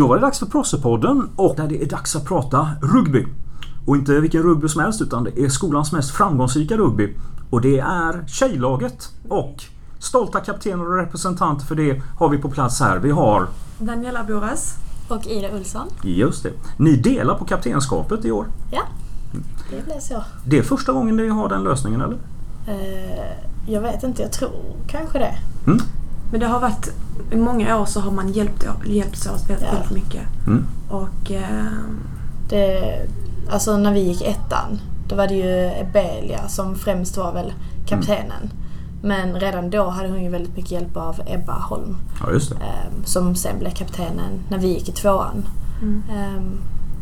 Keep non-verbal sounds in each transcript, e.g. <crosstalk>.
Då var det dags för Prossepodden och där det är dags att prata rugby. Och inte vilken rugby som helst utan det är skolans mest framgångsrika rugby. Och det är tjejlaget. Och stolta kaptener och representanter för det har vi på plats här. Vi har Daniela Boras. Och Ida Olsson. Just det. Ni delar på kaptenskapet i år. Ja, det blev så. Det är första gången ni har den lösningen eller? Eh, jag vet inte, jag tror kanske det. Mm. Men det har varit, i många år så har man hjälpt, hjälpts åt väldigt, Ja. väldigt mycket. Mm. Och eh, det. Alltså när vi gick ettan, då var det ju Ebelia som främst var väl kaptenen. Men redan då hade hon ju väldigt mycket hjälp av Ebba Holm. Ja, just det. eh, som sen blev kaptenen när vi gick i tvåan. mm. Eh,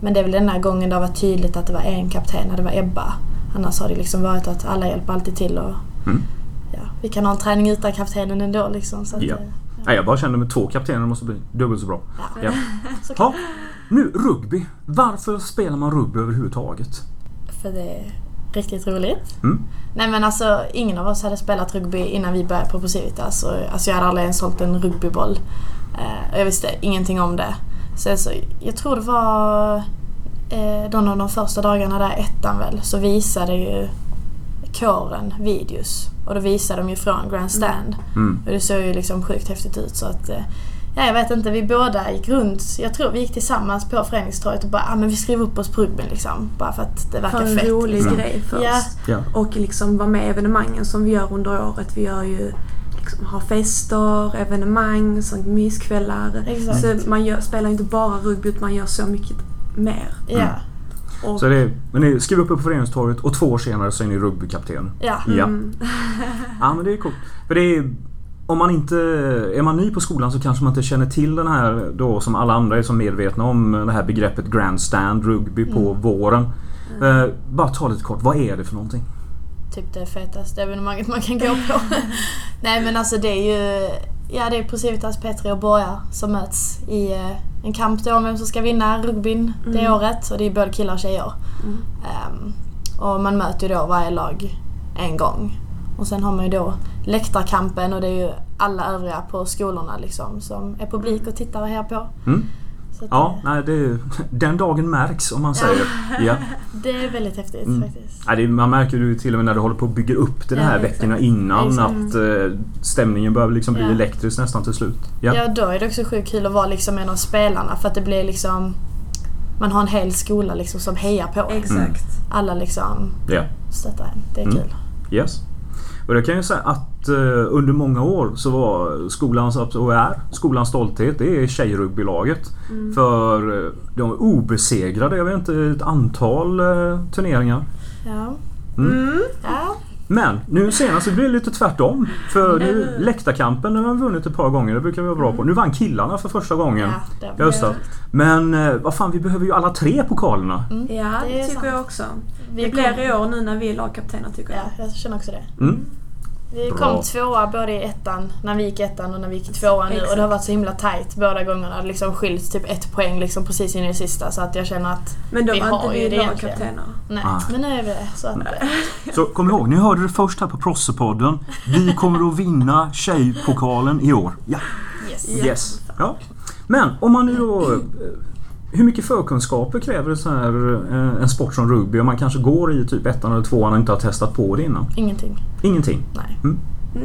men det är väl den här gången det har varit tydligt att det var en kapten, och det var Ebba. Annars har det liksom varit att alla hjälper alltid till och Mm. Ja, vi kan ha en träning utan kaptenen ändå liksom. Så att, Ja. Nej, jag bara kände med två kaptener måste bli dubbelt så bra. ja. Ja. <laughs> såklart. Ja, nu rugby. Varför spelar man rugby överhuvudtaget? För det är riktigt roligt. Mm. Nej men alltså ingen av oss hade spelat rugby innan vi började på Posivitas. Och, alltså jag hade aldrig ens hållit en rugbyboll. Eh, jag visste ingenting om det. Så, så jag tror det var eh, någon av de första dagarna där, ettan väl, så visade ju kåren videos. Och då visade de ju från Grandstand. Mm. Och det såg ju liksom sjukt häftigt ut så att eh, Ja, jag vet inte, vi båda gick runt. Jag tror vi gick tillsammans på föreningstorget och bara ah, men vi skriver upp oss på rugbyn liksom. Bara för att det verkar för en fett. rolig liksom. grej först. Ja. Ja. Och liksom vara med i evenemangen som vi gör under året. Vi gör ju liksom, har fester, evenemang, sånt myskvällar. Exakt. Så man gör, spelar inte bara rugby utan man gör så mycket mer. Ja. Och, Så det men ni skriver upp er på föreningstorget och två år senare så är ni rugbykapten. Ja. Ja. mm, <laughs> Ja men det är coolt. För det är, om man inte... Är man ny på skolan så kanske man inte känner till den här då som alla andra är så medvetna om det här begreppet grandstand rugby på Mm. våren. Eh, bara ta lite kort, vad är det för någonting? Typ det fetaste evenemanget man kan gå på. <laughs> Nej men alltså det är ju Ja det är Procivitas, Petri och Borga som möts i eh, en kamp då om vem som ska vinna rugbyn det Mm. året. Och det är både killar och tjejer. mm. Ehm, och man möter ju då varje lag en gång. Och sen har man ju då läktarkampen och det är ju alla övriga på skolorna liksom som är publik och tittar och hejar på. Mm? Så att Ja, det, nej, det är, <laughs> den dagen märks om man säger. Ja. <laughs> det är väldigt häftigt Mm. faktiskt. Nej, det, man märker ju till och med när du håller på och bygger upp det de Ja, här exakt. veckorna innan Exakt. att eh, stämningen börjar liksom bli Ja. elektrisk nästan till slut. Ja. Ja. då är det också sjukt kul att vara liksom en av spelarna för att det blir liksom man har en hel skola liksom som hejar på. Exakt. Alla liksom ja. stöttar en. Det är Mm. kul. Yes. Och jag kan ju säga att eh, under många år så var skolans, och är skolans stolthet, det är tjejrugbylaget. Mm. För eh, de är obesegrade, jag vet inte, ett antal eh, turneringar. Ja. Mm. Mm. ja. Men nu senast så blir det lite tvärtom. För nu, läktarkampen den har vi vunnit ett par gånger, det brukar vi vara bra på. Nu vann killarna för första gången. ja det, Just det. Men vad fan, vi behöver ju alla tre pokalerna. Mm. Ja, Det det tycker sant. jag också. Vi det kom- blir i år nu när vi är lagkaptener tycker jag. Ja, jag känner också det. Mm. Vi Bra. kom tvåa både i ettan, när vi gick ettan och när vi gick tvåan nu. Och det har varit så himla tight båda gångerna. Det liksom skilt typ ett poäng liksom precis in i det sista. Så att jag känner att Men då Vi var har inte ju vi lagkaptener. nej, Ah. men nu är vi det. Så att, <laughs> Så kom ihåg, ni hörde det först här på Prossepodden. Vi kommer att vinna Tjejpokalen i år. Ja. yes. Ja. Yes. Ja. Men om man nu då... Hur mycket förkunskaper kräver så här, eh, en sport som rugby om man kanske går i typ ettan eller tvåan och inte har testat på det innan? Ingenting. Ingenting. Nej. Mm,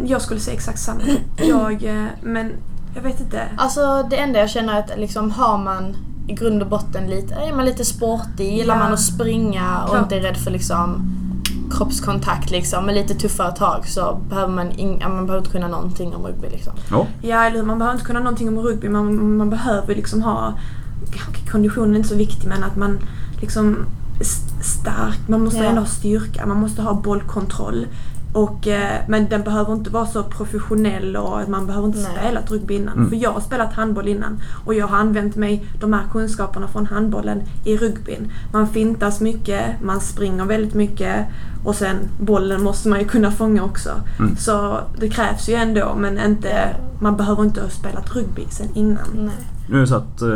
Jag skulle säga exakt samma. Jag, eh, men jag vet inte. Alltså det enda jag känner är att liksom har man i grund och botten lite, är man lite sportig, gillar Ja. man att springa och Klart. inte är rädd för liksom kroppskontakt liksom, med lite tuffare tag så behöver man, ja, man behöver inte kunna någonting om rugby liksom. Ja. Ja, eller hur, man behöver inte kunna någonting om rugby. Man, man behöver liksom ha... Konditionen är inte så viktig men att man liksom stark. Man måste Ja. ändå ha styrka. Man måste ha bollkontroll. Och, eh, men den behöver inte vara så professionell och man behöver inte Nej. spela ett rugby innan. Mm. För jag har spelat handboll innan och jag har använt mig de här kunskaperna från handbollen i rugbyn. Man fintas mycket, man springer väldigt mycket och sen bollen måste man ju kunna fånga också. Mm. Så det krävs ju ändå men inte, man behöver inte ha spelat rugby sen innan. Nej. Nu är det så att eh,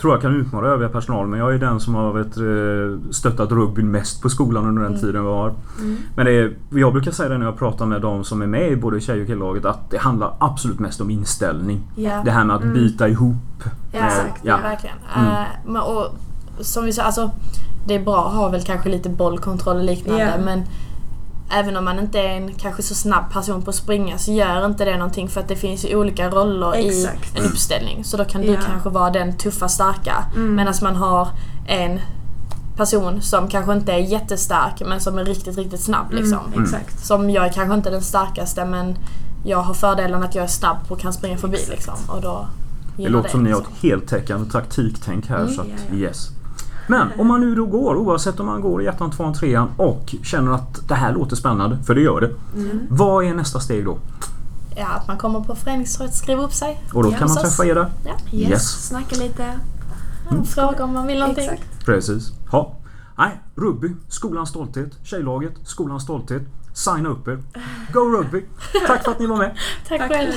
tror jag kan utmana övriga personal men jag är den som har vet, eh, stöttat rugbyn mest på skolan under den Mm. tiden vi har. Mm. Men det är, jag brukar säga det när jag pratar med de som är med i både tjej och killlaget att det handlar absolut mest om inställning. Ja. Det här med att Mm. bita ihop. Ja, med- exakt. ja. verkligen. Mm. Eh, men, och, som vi sa, alltså det är bra att ha väl kanske lite bollkontroll och liknande Ja. men Även om man inte är en kanske så snabb person på att springa så gör inte det någonting för att det finns ju olika roller Exakt. i en uppställning. Så då kan du Ja. kanske vara den tuffa starka Mm. medan man har en person som kanske inte är jättestark men som är riktigt, riktigt snabb liksom. Mm, exakt. Som jag är kanske inte den starkaste men jag har fördelen att jag är snabb och kan springa förbi Exakt. liksom. Och då Det låter som ni har liksom. ett heltäckande taktiktänk här. Mm. så att, yes. Men om man nu då går, oavsett om man går i ettan, tvåan, trean och känner att det här låter spännande, för det gör det. Mm. Vad är nästa steg då? Ja, att man kommer på föreningsrådet, skriver upp sig. Och då kan man träffa er där? Ja. Yes. Yes. Snacka lite. Mm. Fråga om man vill någonting. Exakt. Precis. Ja. Nej, rugby, skolans stolthet. Tjejlaget, skolans stolthet. Signa upp er. Go rugby! Tack för att ni var med. <laughs> Tack Tack själv.